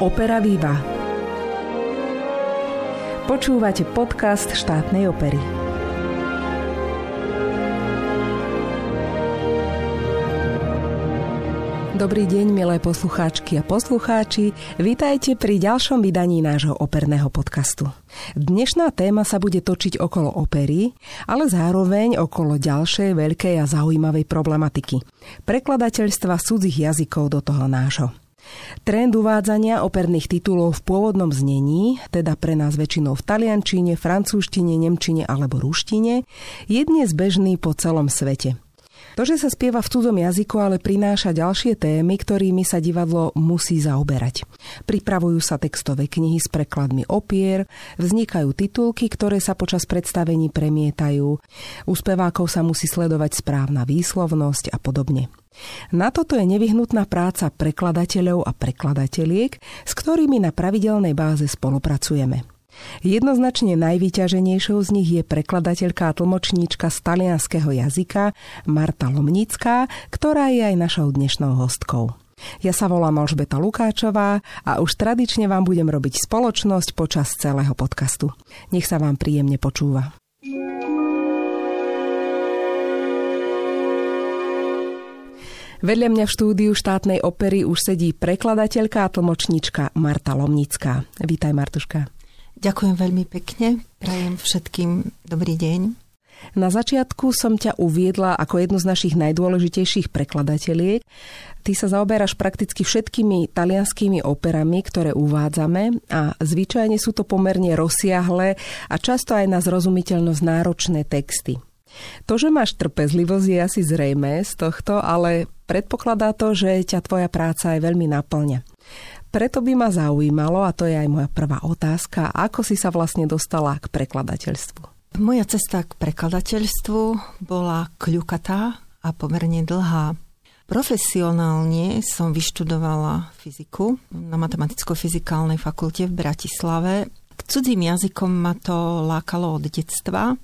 Opera Viva. Počúvate podcast štátnej opery. Dobrý deň, milé poslucháčky a poslucháči. Vítajte pri ďalšom vydaní nášho operného podcastu. Dnešná téma sa bude točiť okolo opery, ale zároveň okolo ďalšej veľkej a zaujímavej problematiky. Prekladateľstva cudzích jazykov do toho nášho. Trend uvádzania operných titulov v pôvodnom znení, teda pre nás väčšinou v taliančine, francúzštine, nemčine alebo ruštine, je dnes bežný po celom svete. To, že sa spieva v cudzom jazyku, ale prináša ďalšie témy, ktorými sa divadlo musí zaoberať. Pripravujú sa textové knihy s prekladmi opier, vznikajú titulky, ktoré sa počas predstavení premietajú, u spevákov sa musí sledovať správna výslovnosť a podobne. Na toto je nevyhnutná práca prekladateľov a prekladateliek, s ktorými na pravidelnej báze spolupracujeme. Jednoznačne najvyťaženejšou z nich je prekladateľka a tlmočníčka z talianského jazyka Marta Lomnická, ktorá je aj našou dnešnou hostkou. Ja sa volám Alžbeta Lukáčová a už tradične vám budem robiť spoločnosť počas celého podcastu. Nech sa vám príjemne počúva. Vedľa mňa v štúdiu štátnej opery už sedí prekladateľka a tlmočnička Marta Lomnická. Vítaj Martuška. Ďakujem veľmi pekne. Prajem všetkým dobrý deň. Na začiatku som ťa uviedla ako jednu z našich najdôležitejších prekladateliek. Ty sa zaoberáš prakticky všetkými talianskými operami, ktoré uvádzame a zvyčajne sú to pomerne rozsiahle a často aj na zrozumiteľnosť náročné texty. To, že máš trpezlivosť, je asi zrejme z tohto, ale predpokladá to, že ťa tvoja práca aj veľmi naplňa. Preto by ma zaujímalo, a to je aj moja prvá otázka, ako si sa vlastne dostala k prekladateľstvu. Moja cesta k prekladateľstvu bola kľukatá a pomerne dlhá. Profesionálne som vyštudovala fyziku na Matematicko-fyzikálnej fakulte v Bratislave. K cudzím jazykom ma to lákalo od detstva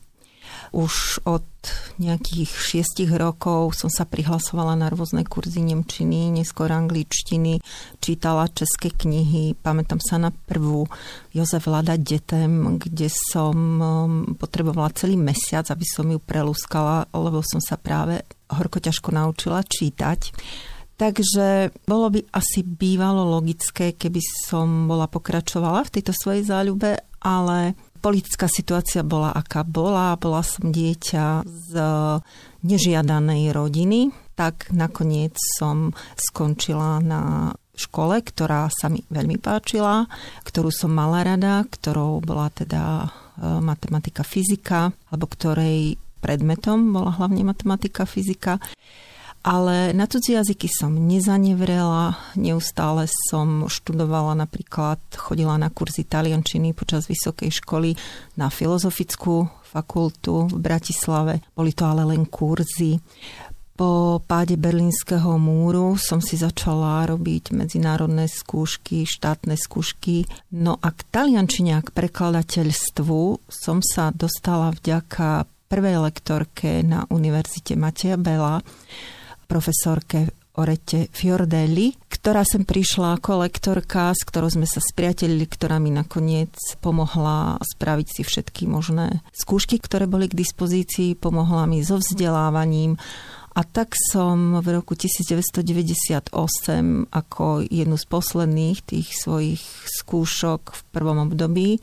už od nejakých šiestich rokov som sa prihlasovala na rôzne kurzy nemčiny, neskôr angličtiny, čítala české knihy. Pamätám sa na prvú Jozef Lada Detem, kde som um, potrebovala celý mesiac, aby som ju prelúskala, lebo som sa práve horko ťažko naučila čítať. Takže bolo by asi bývalo logické, keby som bola pokračovala v tejto svojej záľube, ale politická situácia bola aká bola, bola som dieťa z nežiadanej rodiny, tak nakoniec som skončila na škole, ktorá sa mi veľmi páčila, ktorú som mala rada, ktorou bola teda e, matematika, fyzika, alebo ktorej predmetom bola hlavne matematika, fyzika ale na cudzie jazyky som nezanevrela, neustále som študovala napríklad, chodila na kurzy taliančiny počas vysokej školy na filozofickú fakultu v Bratislave. Boli to ale len kurzy. Po páde Berlínskeho múru som si začala robiť medzinárodné skúšky, štátne skúšky. No a k taliančine k prekladateľstvu som sa dostala vďaka prvej lektorke na Univerzite Mateja Bela, profesorke Orete Fiordelli, ktorá sem prišla ako lektorka, s ktorou sme sa spriatelili, ktorá mi nakoniec pomohla spraviť si všetky možné skúšky, ktoré boli k dispozícii, pomohla mi so vzdelávaním. A tak som v roku 1998 ako jednu z posledných tých svojich skúšok v prvom období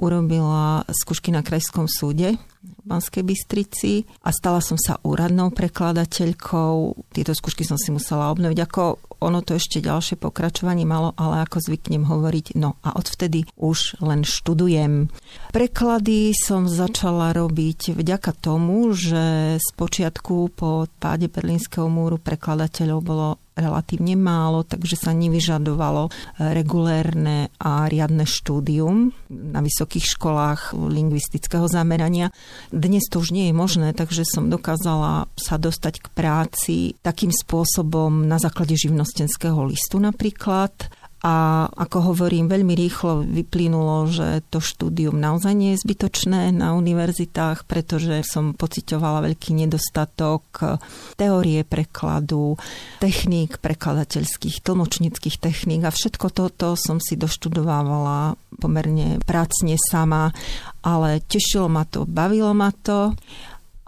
urobila skúšky na Krajskom súde v Banskej Bystrici a stala som sa úradnou prekladateľkou. Tieto skúšky som si musela obnoviť. Ako ono to ešte ďalšie pokračovanie malo, ale ako zvyknem hovoriť, no a odvtedy už len študujem. Preklady som začala robiť vďaka tomu, že z počiatku po páde Berlínskeho múru prekladateľov bolo relatívne málo, takže sa nevyžadovalo e, regulérne a riadne štúdium na vysokých školách lingvistického zamerania. Dnes to už nie je možné, takže som dokázala sa dostať k práci takým spôsobom na základe živnostenského listu napríklad a ako hovorím, veľmi rýchlo vyplynulo, že to štúdium naozaj nie je zbytočné na univerzitách, pretože som pocitovala veľký nedostatok teórie prekladu, techník prekladateľských, tlmočníckých techník a všetko toto som si doštudovávala pomerne prácne sama, ale tešilo ma to, bavilo ma to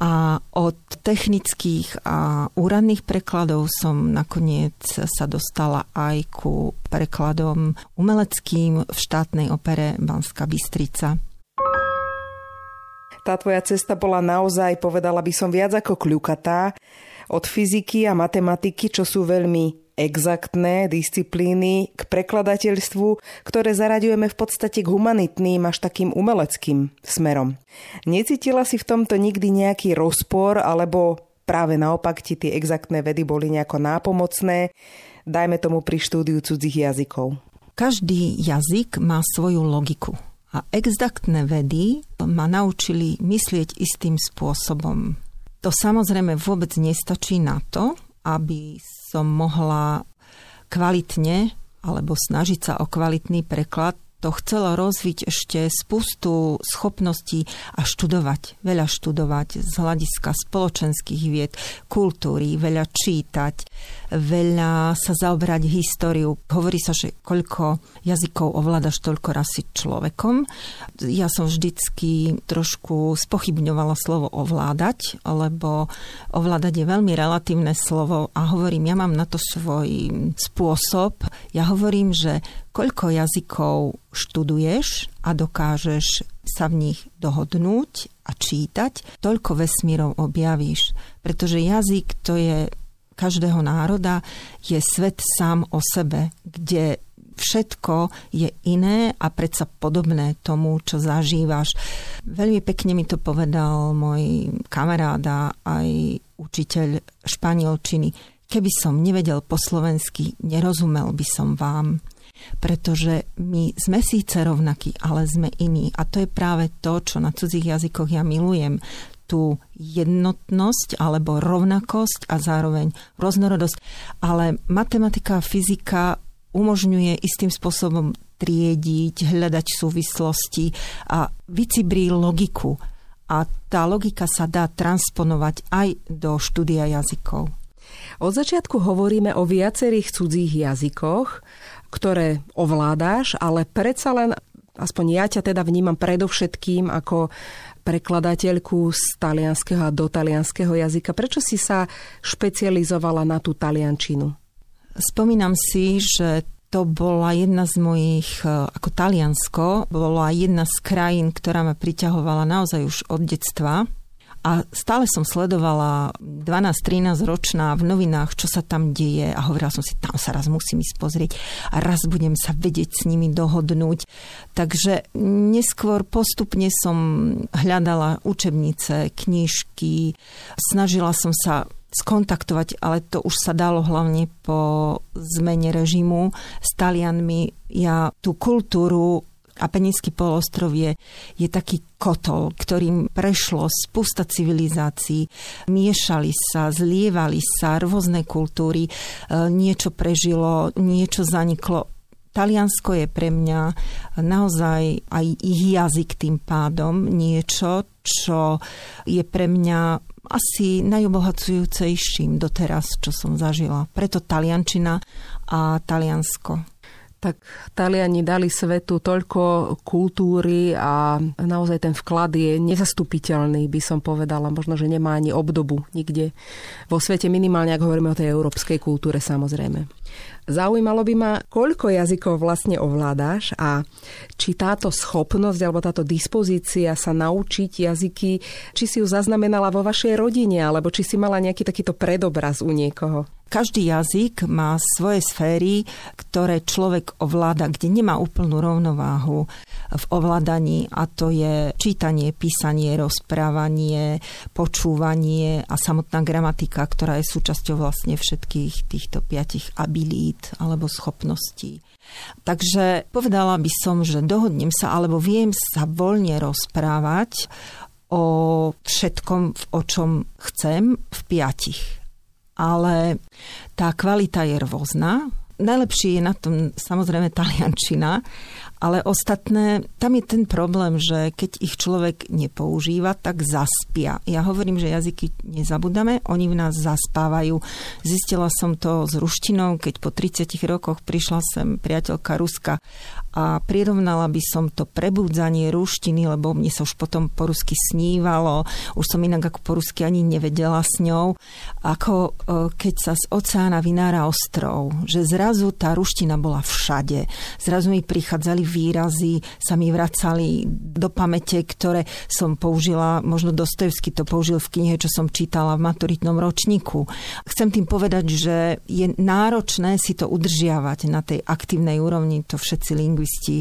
a od technických a úradných prekladov som nakoniec sa dostala aj ku prekladom umeleckým v štátnej opere Banská Bystrica. Tá tvoja cesta bola naozaj, povedala by som, viac ako kľukatá. Od fyziky a matematiky, čo sú veľmi exaktné disciplíny k prekladateľstvu, ktoré zaraďujeme v podstate k humanitným až takým umeleckým smerom. Necítila si v tomto nikdy nejaký rozpor alebo práve naopak ti tie exaktné vedy boli nejako nápomocné, dajme tomu pri štúdiu cudzích jazykov? Každý jazyk má svoju logiku. A exaktné vedy ma naučili myslieť istým spôsobom. To samozrejme vôbec nestačí na to, aby som mohla kvalitne alebo snažiť sa o kvalitný preklad to chcelo rozviť ešte spustu schopností a študovať, veľa študovať z hľadiska spoločenských vied, kultúry, veľa čítať, veľa sa zaoberať históriu. Hovorí sa, že koľko jazykov ovládaš, toľko raz človekom. Ja som vždycky trošku spochybňovala slovo ovládať, lebo ovládať je veľmi relatívne slovo a hovorím, ja mám na to svoj spôsob. Ja hovorím, že koľko jazykov študuješ a dokážeš sa v nich dohodnúť a čítať, toľko vesmírov objavíš. Pretože jazyk to je každého národa, je svet sám o sebe, kde všetko je iné a predsa podobné tomu, čo zažívaš. Veľmi pekne mi to povedal môj kamaráda, aj učiteľ španielčiny. Keby som nevedel po slovensky, nerozumel by som vám pretože my sme síce rovnakí, ale sme iní. A to je práve to, čo na cudzích jazykoch ja milujem tú jednotnosť alebo rovnakosť a zároveň rôznorodosť. Ale matematika a fyzika umožňuje istým spôsobom triediť, hľadať súvislosti a vycibrí logiku. A tá logika sa dá transponovať aj do štúdia jazykov. Od začiatku hovoríme o viacerých cudzích jazykoch ktoré ovládáš, ale predsa len, aspoň ja ťa teda vnímam predovšetkým ako prekladateľku z talianského a do talianského jazyka. Prečo si sa špecializovala na tú taliančinu? Spomínam si, že to bola jedna z mojich, e, ako Taliansko, bola jedna z krajín, ktorá ma priťahovala naozaj už od detstva. A stále som sledovala 12-13 ročná v novinách, čo sa tam deje a hovorila som si, tam sa raz musím ísť pozrieť a raz budem sa vedieť s nimi dohodnúť. Takže neskôr postupne som hľadala učebnice, knižky, snažila som sa skontaktovať, ale to už sa dalo hlavne po zmene režimu s Talianmi. Ja tú kultúru a Peninský polostrov je, je taký kotol, ktorým prešlo spústa civilizácií, miešali sa, zlievali sa rôzne kultúry, e, niečo prežilo, niečo zaniklo. Taliansko je pre mňa naozaj aj ich jazyk tým pádom niečo, čo je pre mňa asi najobohacujúcejším doteraz, čo som zažila. Preto taliančina a Taliansko tak Taliani dali svetu toľko kultúry a naozaj ten vklad je nezastupiteľný, by som povedala. Možno, že nemá ani obdobu nikde vo svete, minimálne ak hovoríme o tej európskej kultúre samozrejme. Zaujímalo by ma, koľko jazykov vlastne ovládáš a či táto schopnosť alebo táto dispozícia sa naučiť jazyky, či si ju zaznamenala vo vašej rodine alebo či si mala nejaký takýto predobraz u niekoho. Každý jazyk má svoje sféry, ktoré človek ovláda, kde nemá úplnú rovnováhu v ovládaní a to je čítanie, písanie, rozprávanie, počúvanie a samotná gramatika, ktorá je súčasťou vlastne všetkých týchto piatich abilít alebo schopností. Takže povedala by som, že dohodnem sa alebo viem sa voľne rozprávať o všetkom, o čom chcem v piatich ale tá kvalita je rôzna. Najlepšie je na tom samozrejme taliančina, ale ostatné, tam je ten problém, že keď ich človek nepoužíva, tak zaspia. Ja hovorím, že jazyky nezabudame, oni v nás zaspávajú. Zistila som to s ruštinou, keď po 30 rokoch prišla sem priateľka Ruska a prirovnala by som to prebudzanie ruštiny, lebo mne sa už potom po rusky snívalo, už som inak ako po rusky ani nevedela s ňou, ako e, keď sa z oceána vynára ostrov, že zrazu tá ruština bola všade. Zrazu mi prichádzali výrazy, sa mi vracali do pamäte, ktoré som použila, možno Dostojevsky to použil v knihe, čo som čítala v maturitnom ročníku. Chcem tým povedať, že je náročné si to udržiavať na tej aktívnej úrovni, to všetci lingvisti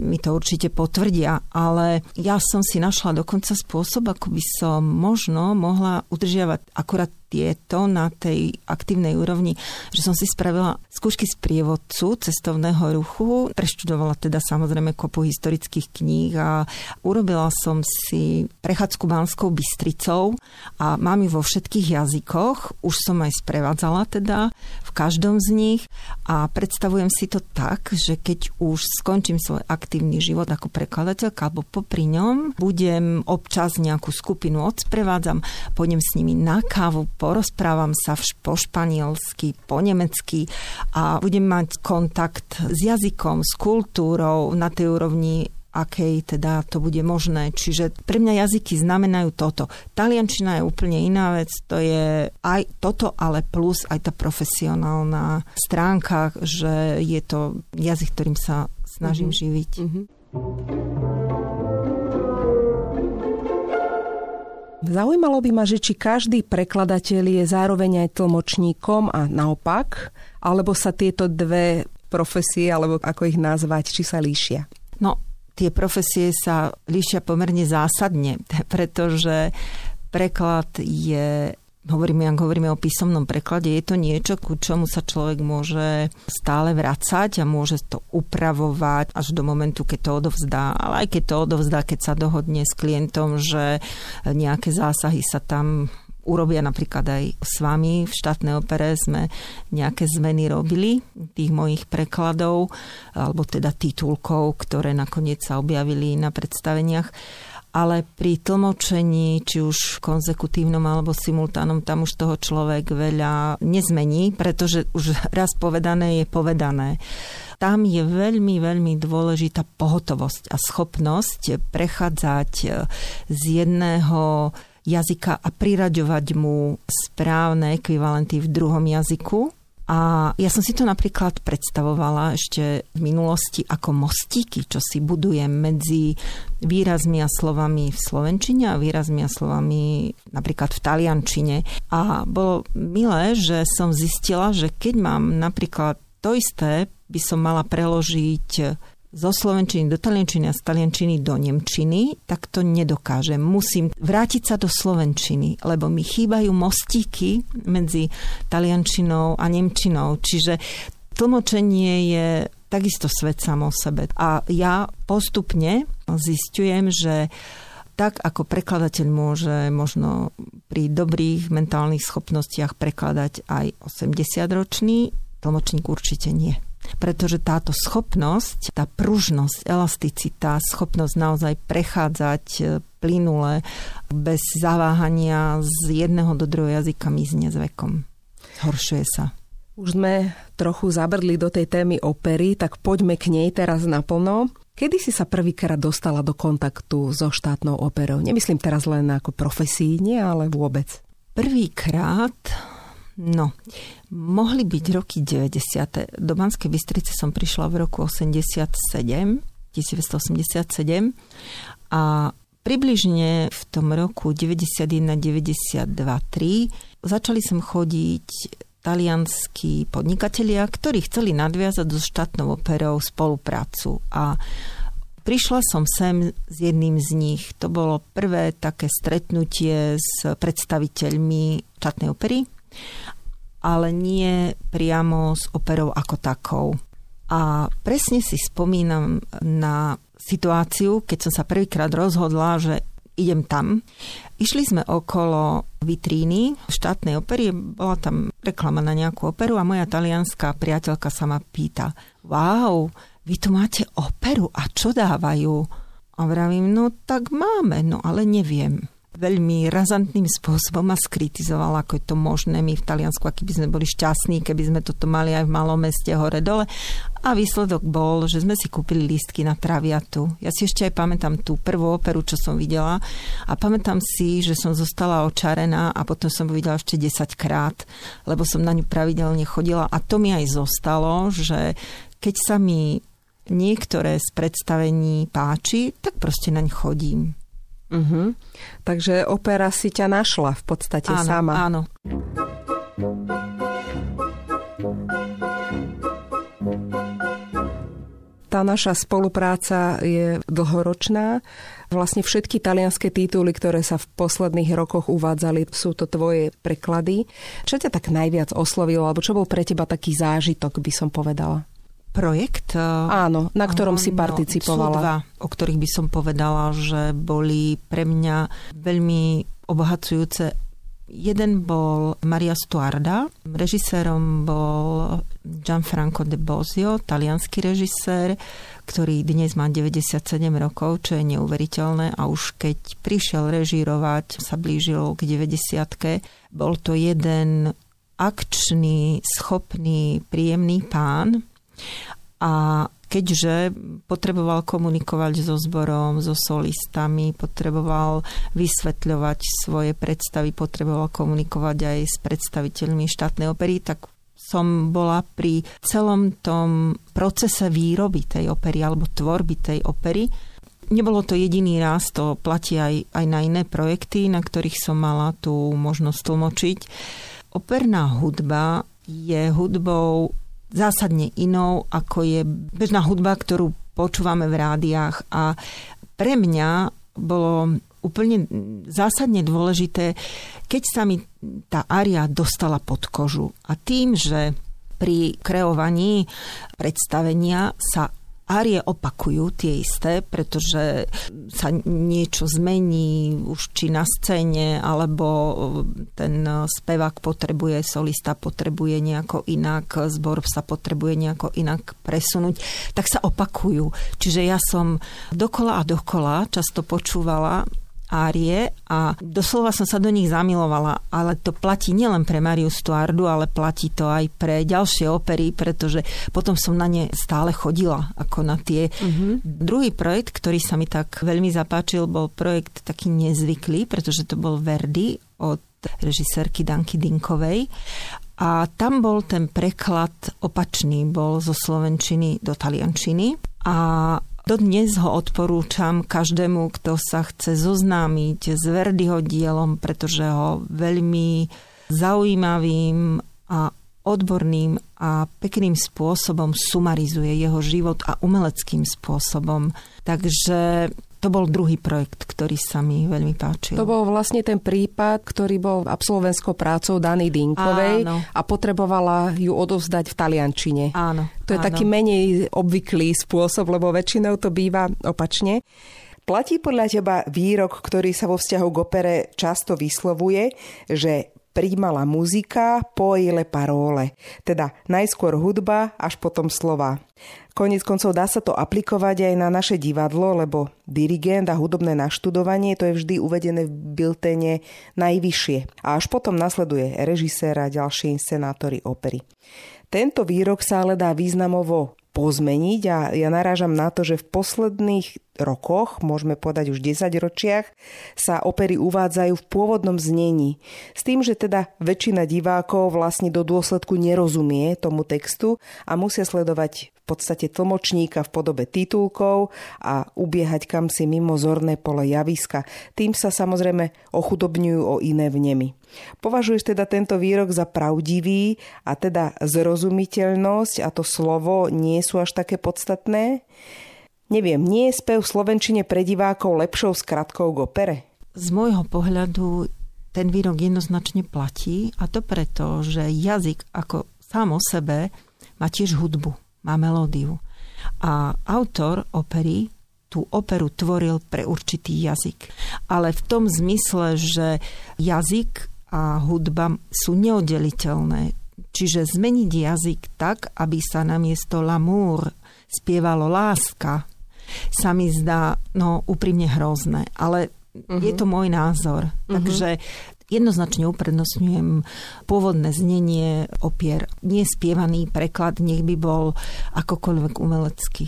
mi to určite potvrdia, ale ja som si našla dokonca spôsob, ako by som možno mohla udržiavať akurát tieto na tej aktívnej úrovni, že som si spravila skúšky z prievodcu cestovného ruchu, preštudovala teda samozrejme kopu historických kníh a urobila som si prechádzku Banskou Bystricou a mám ju vo všetkých jazykoch, už som aj sprevádzala teda každom z nich a predstavujem si to tak, že keď už skončím svoj aktívny život ako prekladateľka alebo popri ňom, budem občas nejakú skupinu odsprevádzam, pôjdem s nimi na kávu, porozprávam sa po španielsky, po nemecky a budem mať kontakt s jazykom, s kultúrou na tej úrovni akej teda to bude možné. Čiže pre mňa jazyky znamenajú toto. Taliančina je úplne iná vec, to je aj toto, ale plus aj tá profesionálna stránka, že je to jazyk, ktorým sa snažím mm-hmm. živiť. Mm-hmm. Zaujímalo by ma, že či každý prekladateľ je zároveň aj tlmočníkom a naopak, alebo sa tieto dve profesie, alebo ako ich nazvať, či sa líšia? No, tie profesie sa líšia pomerne zásadne, pretože preklad je hovoríme, ak hovoríme o písomnom preklade, je to niečo, ku čomu sa človek môže stále vracať a môže to upravovať až do momentu, keď to odovzdá. Ale aj keď to odovzdá, keď sa dohodne s klientom, že nejaké zásahy sa tam urobia napríklad aj s vami. V štátnej opere sme nejaké zmeny robili tých mojich prekladov, alebo teda titulkov, ktoré nakoniec sa objavili na predstaveniach ale pri tlmočení, či už konzekutívnom alebo simultánom, tam už toho človek veľa nezmení, pretože už raz povedané je povedané. Tam je veľmi, veľmi dôležitá pohotovosť a schopnosť prechádzať z jedného jazyka a priraďovať mu správne ekvivalenty v druhom jazyku a ja som si to napríklad predstavovala ešte v minulosti ako mostíky, čo si budujem medzi výrazmi a slovami v slovenčine a výrazmi a slovami napríklad v taliančine. A bolo milé, že som zistila, že keď mám napríklad to isté, by som mala preložiť zo slovenčiny do taliančiny a z taliančiny do nemčiny, tak to nedokážem. Musím vrátiť sa do slovenčiny, lebo mi chýbajú mostíky medzi taliančinou a nemčinou. Čiže tlmočenie je takisto svet samo o sebe. A ja postupne zistujem, že tak ako prekladateľ môže možno pri dobrých mentálnych schopnostiach prekladať aj 80-ročný, tlmočník určite nie pretože táto schopnosť, tá pružnosť, elasticita, schopnosť naozaj prechádzať e, plynule bez zaváhania z jedného do druhého jazyka mizne s vekom. Zhoršuje sa. Už sme trochu zabrdli do tej témy opery, tak poďme k nej teraz naplno. Kedy si sa prvýkrát dostala do kontaktu so štátnou operou? Nemyslím teraz len ako profesíne, ale vôbec. Prvýkrát No, mohli byť roky 90. Do Banskej Bystrice som prišla v roku 87, 1987 a približne v tom roku 91, 92, 3 začali som chodiť talianskí podnikatelia, ktorí chceli nadviazať so štátnou operou spoluprácu a Prišla som sem s jedným z nich. To bolo prvé také stretnutie s predstaviteľmi štátnej opery ale nie priamo s operou ako takou. A presne si spomínam na situáciu, keď som sa prvýkrát rozhodla, že idem tam. Išli sme okolo vitríny štátnej opery, bola tam reklama na nejakú operu a moja talianská priateľka sa ma pýta, wow, vy tu máte operu a čo dávajú? A vravím, no tak máme, no ale neviem veľmi razantným spôsobom ma skritizoval, ako je to možné my v Taliansku, aký by sme boli šťastní, keby sme toto mali aj v malom meste hore dole. A výsledok bol, že sme si kúpili lístky na Traviatu. Ja si ešte aj pamätám tú prvú operu, čo som videla a pamätám si, že som zostala očarená a potom som videla ešte 10 krát, lebo som na ňu pravidelne chodila a to mi aj zostalo, že keď sa mi niektoré z predstavení páči, tak proste naň chodím. Uh-huh. Takže opera si ťa našla v podstate áno, sama. Áno. Tá naša spolupráca je dlhoročná. Vlastne všetky talianské tituly, ktoré sa v posledných rokoch uvádzali, sú to tvoje preklady. Čo ťa tak najviac oslovilo, alebo čo bol pre teba taký zážitok, by som povedala? Projekt. Áno, na ktorom si participovala. Sú dva, o ktorých by som povedala, že boli pre mňa veľmi obohacujúce. Jeden bol Maria Stuarda, režisérom bol Gianfranco de Bosio, talianský režisér, ktorý dnes má 97 rokov, čo je neuveriteľné a už keď prišiel režírovať, sa blížil k 90 bol to jeden akčný, schopný, príjemný pán, a keďže potreboval komunikovať so zborom, so solistami, potreboval vysvetľovať svoje predstavy, potreboval komunikovať aj s predstaviteľmi štátnej opery, tak som bola pri celom tom procese výroby tej opery alebo tvorby tej opery. Nebolo to jediný raz, to platí aj, aj na iné projekty, na ktorých som mala tú možnosť tlmočiť. Operná hudba je hudbou zásadne inou, ako je bežná hudba, ktorú počúvame v rádiách. A pre mňa bolo úplne zásadne dôležité, keď sa mi tá aria dostala pod kožu. A tým, že pri kreovaní predstavenia sa árie opakujú tie isté, pretože sa niečo zmení už či na scéne, alebo ten spevák potrebuje, solista potrebuje nejako inak, zbor sa potrebuje nejako inak presunúť, tak sa opakujú. Čiže ja som dokola a dokola často počúvala árie a doslova som sa do nich zamilovala, ale to platí nielen pre Mariu Stuardu, ale platí to aj pre ďalšie opery, pretože potom som na ne stále chodila ako na tie. Uh-huh. Druhý projekt, ktorý sa mi tak veľmi zapáčil, bol projekt taký nezvyklý, pretože to bol Verdi od režisérky Danky Dinkovej a tam bol ten preklad opačný, bol zo slovenčiny do taliančiny a Dodnes ho odporúčam každému, kto sa chce zoznámiť s Verdiho dielom, pretože ho veľmi zaujímavým a odborným a pekným spôsobom sumarizuje jeho život a umeleckým spôsobom. Takže to bol druhý projekt, ktorý sa mi veľmi páčil. To bol vlastne ten prípad, ktorý bol absolventskou prácou Dany Dinkovej áno. a potrebovala ju odovzdať v Taliančine. Áno. To je áno. taký menej obvyklý spôsob, lebo väčšinou to býva opačne. Platí podľa teba výrok, ktorý sa vo vzťahu k opere často vyslovuje, že príjmala muzika, poi le parole. Teda najskôr hudba, až potom slova. Konec koncov dá sa to aplikovať aj na naše divadlo, lebo dirigent a hudobné naštudovanie to je vždy uvedené v biltene najvyššie. A až potom nasleduje režisér a ďalšie inscenátory opery. Tento výrok sa ale dá významovo pozmeniť a ja narážam na to, že v posledných rokoch, môžeme povedať už 10 ročiach, sa opery uvádzajú v pôvodnom znení. S tým, že teda väčšina divákov vlastne do dôsledku nerozumie tomu textu a musia sledovať v podstate tlmočníka v podobe titulkov a ubiehať kam si mimo zorné pole javiska. Tým sa samozrejme ochudobňujú o iné vnemy. Považuješ teda tento výrok za pravdivý a teda zrozumiteľnosť a to slovo nie sú až také podstatné? Neviem, nie je spev v Slovenčine pre divákov lepšou skratkou k opere? Z môjho pohľadu ten výrok jednoznačne platí a to preto, že jazyk ako sám o sebe má tiež hudbu, má melódiu. A autor opery tú operu tvoril pre určitý jazyk. Ale v tom zmysle, že jazyk a hudba sú neoddeliteľné. Čiže zmeniť jazyk tak, aby sa namiesto l'amour spievalo láska, sa mi zdá no úprimne hrozné. Ale uh-huh. je to môj názor. Uh-huh. Takže jednoznačne uprednostňujem pôvodné znenie opier. Nie spievaný preklad, nech by bol akokoľvek umelecký.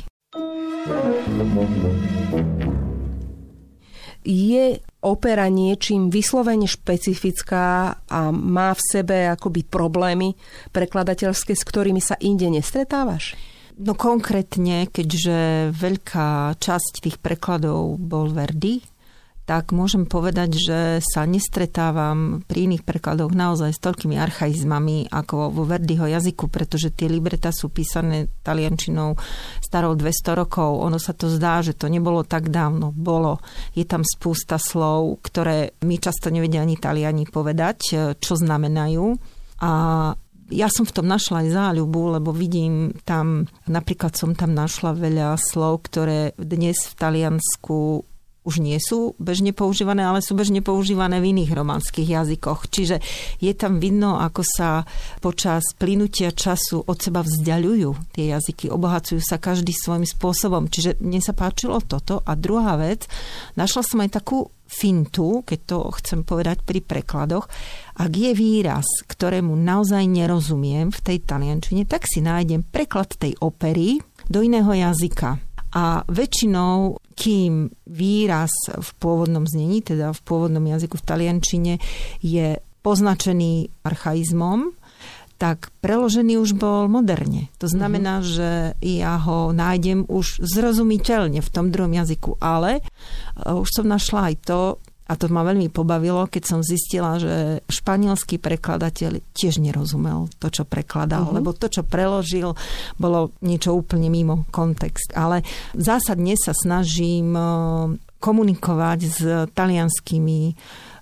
Je opera niečím vyslovene špecifická a má v sebe akoby problémy prekladateľské, s ktorými sa inde nestretávaš? No konkrétne, keďže veľká časť tých prekladov bol Verdi, tak môžem povedať, že sa nestretávam pri iných prekladoch naozaj s toľkými archaizmami ako vo Verdiho jazyku, pretože tie libreta sú písané taliančinou starou 200 rokov. Ono sa to zdá, že to nebolo tak dávno. Bolo. Je tam spústa slov, ktoré my často nevedia ani taliani povedať, čo znamenajú. A ja som v tom našla aj záľubu, lebo vidím tam, napríklad som tam našla veľa slov, ktoré dnes v Taliansku už nie sú bežne používané, ale sú bežne používané v iných románskych jazykoch. Čiže je tam vidno, ako sa počas plynutia času od seba vzdialujú tie jazyky, obohacujú sa každý svojím spôsobom. Čiže mne sa páčilo toto. A druhá vec, našla som aj takú fintu, keď to chcem povedať pri prekladoch, ak je výraz, ktorému naozaj nerozumiem v tej taliančine, tak si nájdem preklad tej opery do iného jazyka. A väčšinou, kým výraz v pôvodnom znení, teda v pôvodnom jazyku v taliančine, je poznačený archaizmom, tak preložený už bol moderne. To znamená, mm-hmm. že ja ho nájdem už zrozumiteľne v tom druhom jazyku, ale e, už som našla aj to, a to ma veľmi pobavilo, keď som zistila, že španielský prekladateľ tiež nerozumel to, čo prekladal, uh-huh. lebo to, čo preložil, bolo niečo úplne mimo kontext. Ale zásadne sa snažím eh, komunikovať s talianskými eh,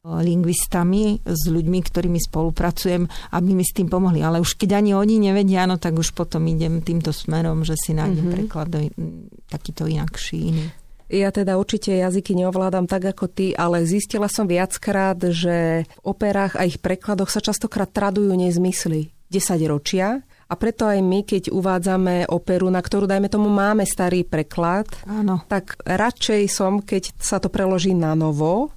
lingvistami, s ľuďmi, ktorými spolupracujem, aby mi s tým pomohli. Ale už keď ani oni nevedia, no tak už potom idem týmto smerom, že si nájdem uh-huh. preklad do, takýto inakší iný. Ja teda určite jazyky neovládam tak ako ty, ale zistila som viackrát, že v operách a ich prekladoch sa častokrát tradujú nezmysly. 10 ročia. A preto aj my, keď uvádzame operu, na ktorú, dajme tomu, máme starý preklad, Áno. tak radšej som, keď sa to preloží na novo,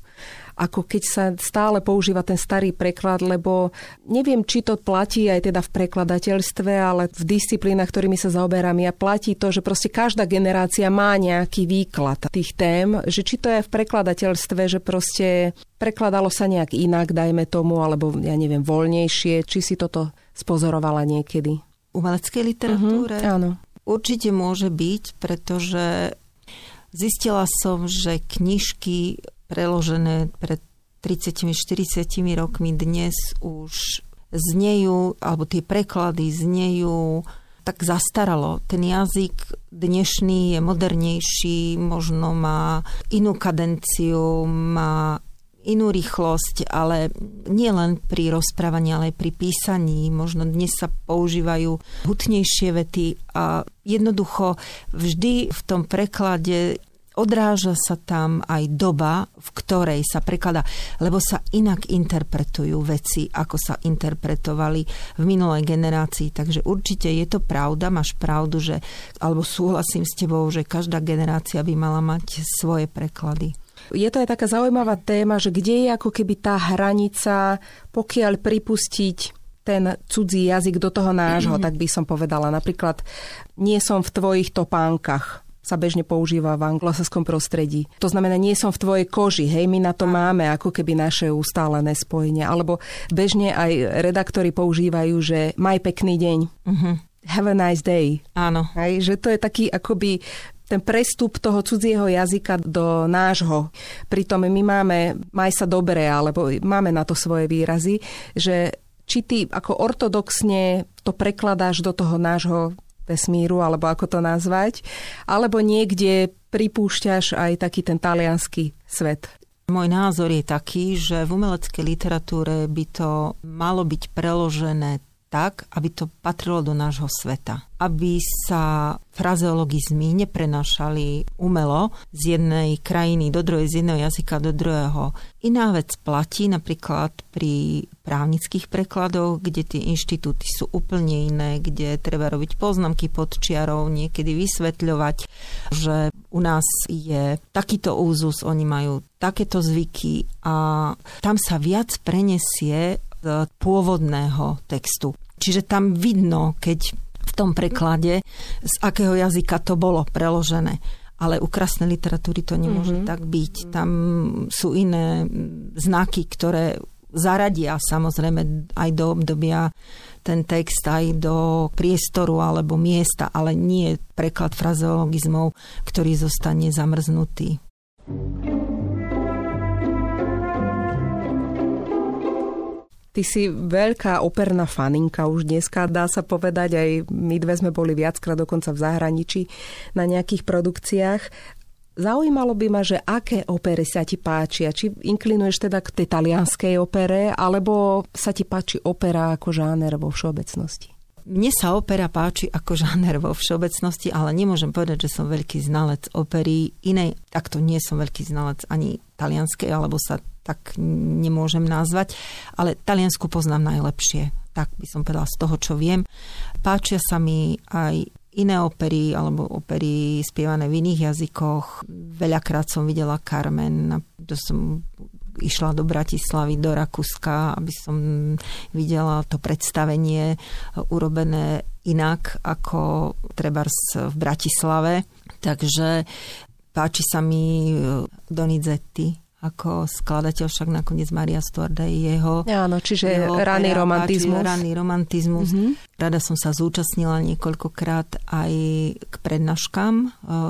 ako keď sa stále používa ten starý preklad, lebo neviem, či to platí aj teda v prekladateľstve, ale v disciplínach, ktorými sa zaoberám ja, platí to, že proste každá generácia má nejaký výklad tých tém, že či to je v prekladateľstve, že proste prekladalo sa nejak inak, dajme tomu, alebo ja neviem, voľnejšie, či si toto spozorovala niekedy. Umeleckej literatúre? Uh-huh, áno. Určite môže byť, pretože zistila som, že knižky preložené pred 30-40 rokmi dnes už znejú, alebo tie preklady znejú tak zastaralo. Ten jazyk dnešný je modernejší, možno má inú kadenciu, má inú rýchlosť, ale nie len pri rozprávaní, ale aj pri písaní. Možno dnes sa používajú hutnejšie vety a jednoducho vždy v tom preklade odráža sa tam aj doba, v ktorej sa prekladá, lebo sa inak interpretujú veci, ako sa interpretovali v minulej generácii. Takže určite je to pravda, máš pravdu, že, alebo súhlasím s tebou, že každá generácia by mala mať svoje preklady. Je to aj taká zaujímavá téma, že kde je ako keby tá hranica, pokiaľ pripustiť ten cudzí jazyk do toho nášho, tak by som povedala. Napríklad, nie som v tvojich topánkach sa bežne používa v anglosaskom prostredí. To znamená, nie som v tvojej koži, hej, my na to máme ako keby naše ustálené spojenie. Alebo bežne aj redaktori používajú, že maj pekný deň. Uh-huh. Have a nice day. Áno. Hej, že to je taký akoby ten prestup toho cudzieho jazyka do nášho. Pritom my máme maj sa dobre, alebo máme na to svoje výrazy, že či ty ako ortodoxne to prekladáš do toho nášho vesmíru, alebo ako to nazvať, alebo niekde pripúšťaš aj taký ten talianský svet. Môj názor je taký, že v umeleckej literatúre by to malo byť preložené tak, aby to patrilo do nášho sveta. Aby sa frazeologizmy neprenášali umelo z jednej krajiny do druhej, z jedného jazyka do druhého. Iná vec platí napríklad pri právnických prekladoch, kde tie inštitúty sú úplne iné, kde treba robiť poznámky pod čiarou, niekedy vysvetľovať, že u nás je takýto úzus, oni majú takéto zvyky a tam sa viac prenesie z pôvodného textu. Čiže tam vidno, keď v tom preklade, z akého jazyka to bolo preložené. Ale u krásnej literatúry to nemôže mm-hmm. tak byť. Tam sú iné znaky, ktoré zaradia samozrejme aj do obdobia ten text aj do priestoru alebo miesta, ale nie preklad frazeologizmov, ktorý zostane zamrznutý. Ty si veľká operná faninka už dneska, dá sa povedať, aj my dve sme boli viackrát dokonca v zahraničí na nejakých produkciách. Zaujímalo by ma, že aké opery sa ti páčia. Či inklinuješ teda k tej talianskej opere, alebo sa ti páči opera ako žáner vo všeobecnosti? Mne sa opera páči ako žáner vo všeobecnosti, ale nemôžem povedať, že som veľký znalec opery inej. Takto nie som veľký znalec ani talianskej, alebo sa tak nemôžem nazvať, ale Taliansku poznám najlepšie. Tak by som povedala z toho, čo viem. Páčia sa mi aj iné opery alebo opery spievané v iných jazykoch. Veľakrát som videla Carmen, to som išla do Bratislavy, do Rakúska, aby som videla to predstavenie urobené inak ako trebárs v Bratislave. Takže páči sa mi Donizetti, ako skladateľ, však nakoniec Maria Stuart aj jeho... Áno, čiže jeho raný romantizmus. Raný romantizmus. Mm-hmm. Rada som sa zúčastnila niekoľkokrát aj k prednáškam, e,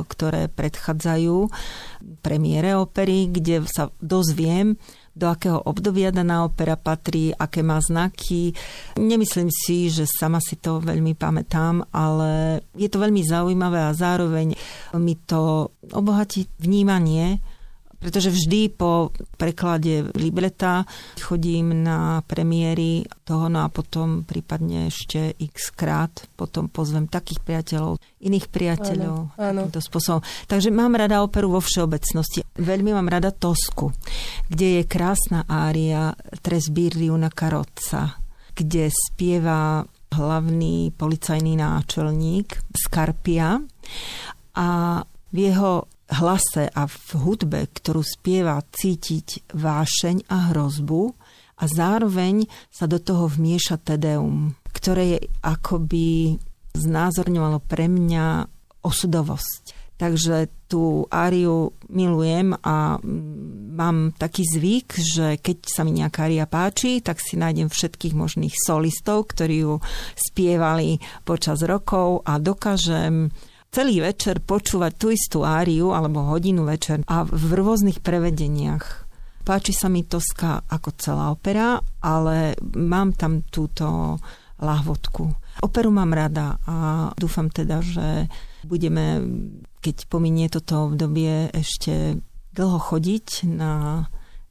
ktoré predchádzajú premiére opery, kde sa dozviem, do akého obdobia daná opera patrí, aké má znaky. Nemyslím si, že sama si to veľmi pamätám, ale je to veľmi zaujímavé a zároveň mi to obohatí vnímanie pretože vždy po preklade libreta chodím na premiéry toho, no a potom prípadne ešte x krát potom pozvem takých priateľov, iných priateľov. Áno, áno. spôsobom. Takže mám rada operu vo všeobecnosti. Veľmi mám rada Tosku, kde je krásna ária Tres birri una carozza, kde spieva hlavný policajný náčelník Skarpia a v jeho hlase a v hudbe, ktorú spieva, cítiť vášeň a hrozbu a zároveň sa do toho vmieša Tedeum, ktoré je akoby znázorňovalo pre mňa osudovosť. Takže tú áriu milujem a mám taký zvyk, že keď sa mi nejaká ária páči, tak si nájdem všetkých možných solistov, ktorí ju spievali počas rokov a dokážem celý večer počúvať tú istú áriu alebo hodinu večer a v rôznych prevedeniach. Páči sa mi Toska ako celá opera, ale mám tam túto lahvodku. Operu mám rada a dúfam teda, že budeme, keď pominie toto obdobie, ešte dlho chodiť na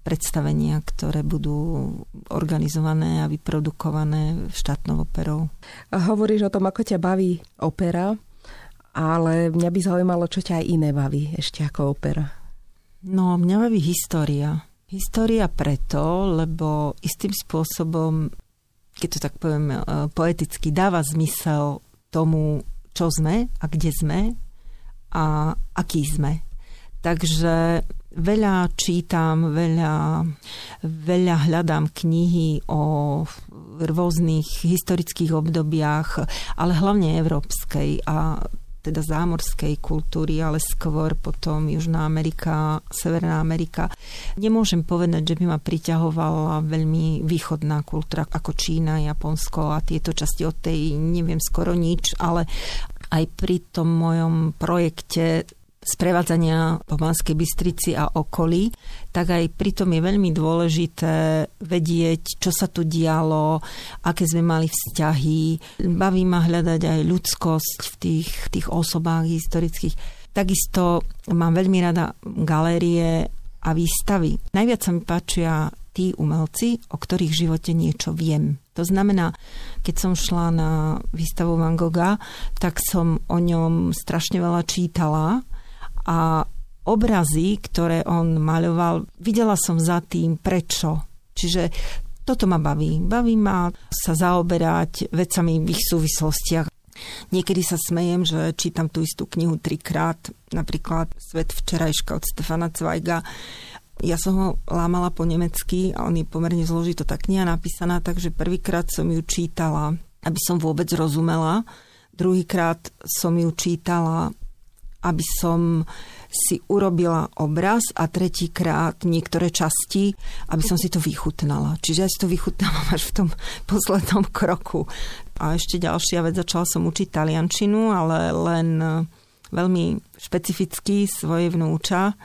predstavenia, ktoré budú organizované a vyprodukované štátnou operou. Hovoríš o tom, ako ťa baví opera ale mňa by zaujímalo, čo ťa aj iné baví ešte ako opera. No, mňa baví história. História preto, lebo istým spôsobom, keď to tak poviem e, poeticky, dáva zmysel tomu, čo sme a kde sme a aký sme. Takže veľa čítam, veľa, veľa hľadám knihy o rôznych historických obdobiach, ale hlavne európskej a teda zámorskej kultúry, ale skôr potom Južná Amerika, Severná Amerika. Nemôžem povedať, že by ma priťahovala veľmi východná kultúra ako Čína, Japonsko a tieto časti od tej neviem skoro nič, ale aj pri tom mojom projekte sprevádzania po Banskej Bystrici a okolí, tak aj pritom je veľmi dôležité vedieť, čo sa tu dialo, aké sme mali vzťahy. Baví ma hľadať aj ľudskosť v tých, tých osobách historických. Takisto mám veľmi rada galérie a výstavy. Najviac sa mi páčia tí umelci, o ktorých živote niečo viem. To znamená, keď som šla na výstavu Van Gogha, tak som o ňom strašne veľa čítala a obrazy, ktoré on maľoval, videla som za tým prečo. Čiže toto ma baví. Baví ma sa zaoberať vecami v ich súvislostiach. Niekedy sa smejem, že čítam tú istú knihu trikrát, napríklad Svet včerajška od Stefana Zweiga ja som ho lámala po nemecky a on je pomerne zložito tá kniha napísaná, takže prvýkrát som ju čítala, aby som vôbec rozumela. Druhýkrát som ju čítala, aby som si urobila obraz a tretíkrát niektoré časti, aby som si to vychutnala. Čiže ja si to vychutnala až v tom poslednom kroku. A ešte ďalšia vec, začala som učiť taliančinu, ale len veľmi špecificky svoje vnúča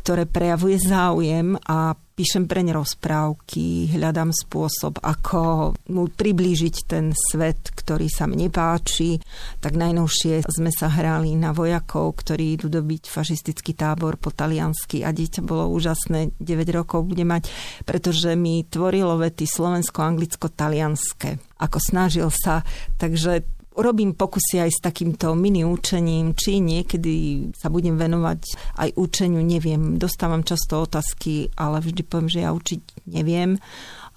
ktoré prejavuje záujem a píšem preň rozprávky, hľadám spôsob, ako mu priblížiť ten svet, ktorý sa mne páči. Tak najnovšie sme sa hrali na vojakov, ktorí idú dobiť fašistický tábor po taliansky a dieťa bolo úžasné, 9 rokov bude mať, pretože mi tvorilo vety slovensko-anglicko-talianské ako snažil sa, takže robím pokusy aj s takýmto mini učením, či niekedy sa budem venovať aj učeniu, neviem. Dostávam často otázky, ale vždy poviem, že ja učiť neviem.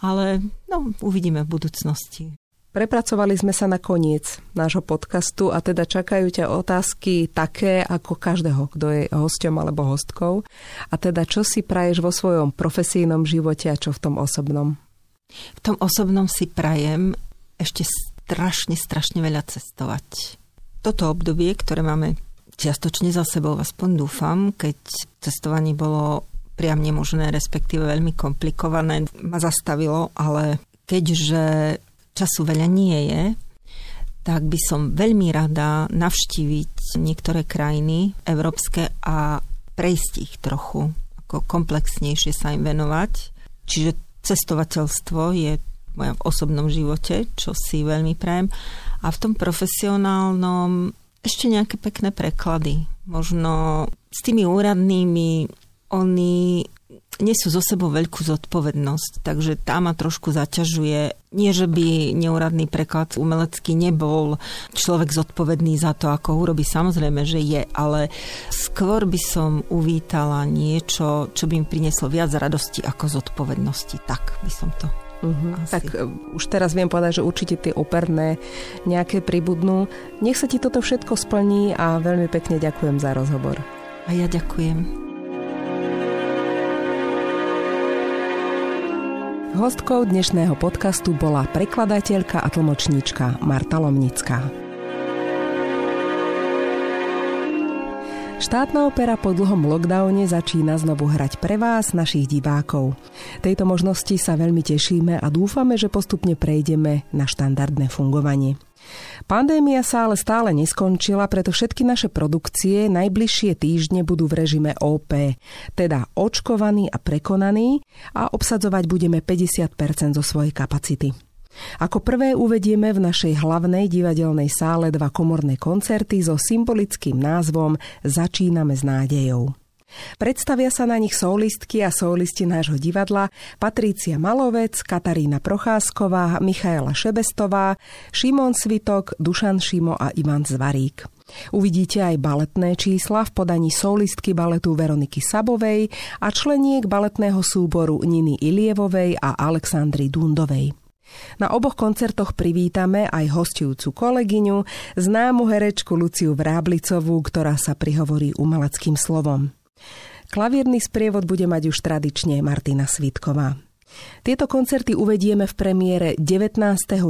Ale no, uvidíme v budúcnosti. Prepracovali sme sa na koniec nášho podcastu a teda čakajú ťa otázky také ako každého, kto je hosťom alebo hostkou. A teda čo si praješ vo svojom profesijnom živote a čo v tom osobnom? V tom osobnom si prajem ešte strašne, strašne veľa cestovať. Toto obdobie, ktoré máme čiastočne za sebou, aspoň dúfam, keď cestovanie bolo priam nemožné, respektíve veľmi komplikované, ma zastavilo, ale keďže času veľa nie je, tak by som veľmi rada navštíviť niektoré krajiny európske a prejsť ich trochu, ako komplexnejšie sa im venovať. Čiže cestovateľstvo je mojom osobnom živote, čo si veľmi prajem. A v tom profesionálnom ešte nejaké pekné preklady. Možno s tými úradnými oni nesú zo sebou veľkú zodpovednosť, takže tá ma trošku zaťažuje. Nie, že by neúradný preklad umelecký nebol človek zodpovedný za to, ako urobí, samozrejme, že je, ale skôr by som uvítala niečo, čo by mi prinieslo viac radosti ako zodpovednosti. Tak by som to Uh-huh. Tak uh, už teraz viem povedať, že určite tie operné nejaké pribudnú. Nech sa ti toto všetko splní a veľmi pekne ďakujem za rozhovor. A ja ďakujem. Hostkou dnešného podcastu bola prekladateľka a tlmočníčka Marta Lomnická. Štátna opera po dlhom lockdowne začína znovu hrať pre vás, našich divákov. Tejto možnosti sa veľmi tešíme a dúfame, že postupne prejdeme na štandardné fungovanie. Pandémia sa ale stále neskončila, preto všetky naše produkcie najbližšie týždne budú v režime OP, teda očkovaní a prekonaní a obsadzovať budeme 50% zo svojej kapacity. Ako prvé uvedieme v našej hlavnej divadelnej sále dva komorné koncerty so symbolickým názvom Začíname s nádejou. Predstavia sa na nich solistky a solisti nášho divadla Patrícia Malovec, Katarína Procházková, Michaela Šebestová, Šimon Svitok, Dušan Šimo a Ivan Zvarík. Uvidíte aj baletné čísla v podaní solistky baletu Veroniky Sabovej a členiek baletného súboru Niny Ilievovej a Alexandry Dundovej. Na oboch koncertoch privítame aj hostujúcu kolegyňu, známu herečku Luciu Vráblicovú, ktorá sa prihovorí umeleckým slovom. Klavírny sprievod bude mať už tradične Martina Svitková. Tieto koncerty uvedieme v premiére 19.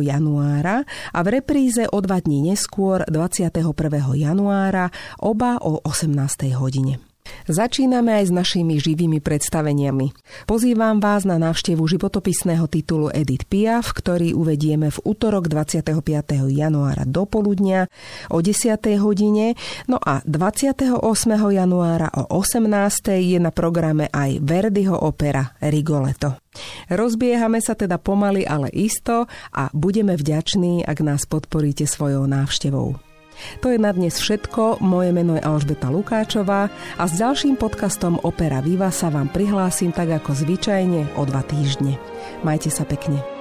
januára a v repríze o dva dní neskôr 21. januára, oba o 18. hodine. Začíname aj s našimi živými predstaveniami. Pozývam vás na návštevu životopisného titulu Edith Piaf, ktorý uvedieme v útorok 25. januára do poludnia o 10. hodine, no a 28. januára o 18. je na programe aj Verdiho opera Rigoletto. Rozbiehame sa teda pomaly, ale isto a budeme vďační, ak nás podporíte svojou návštevou. To je na dnes všetko, moje meno je Alžbeta Lukáčová a s ďalším podcastom Opera Viva sa vám prihlásim tak ako zvyčajne o dva týždne. Majte sa pekne.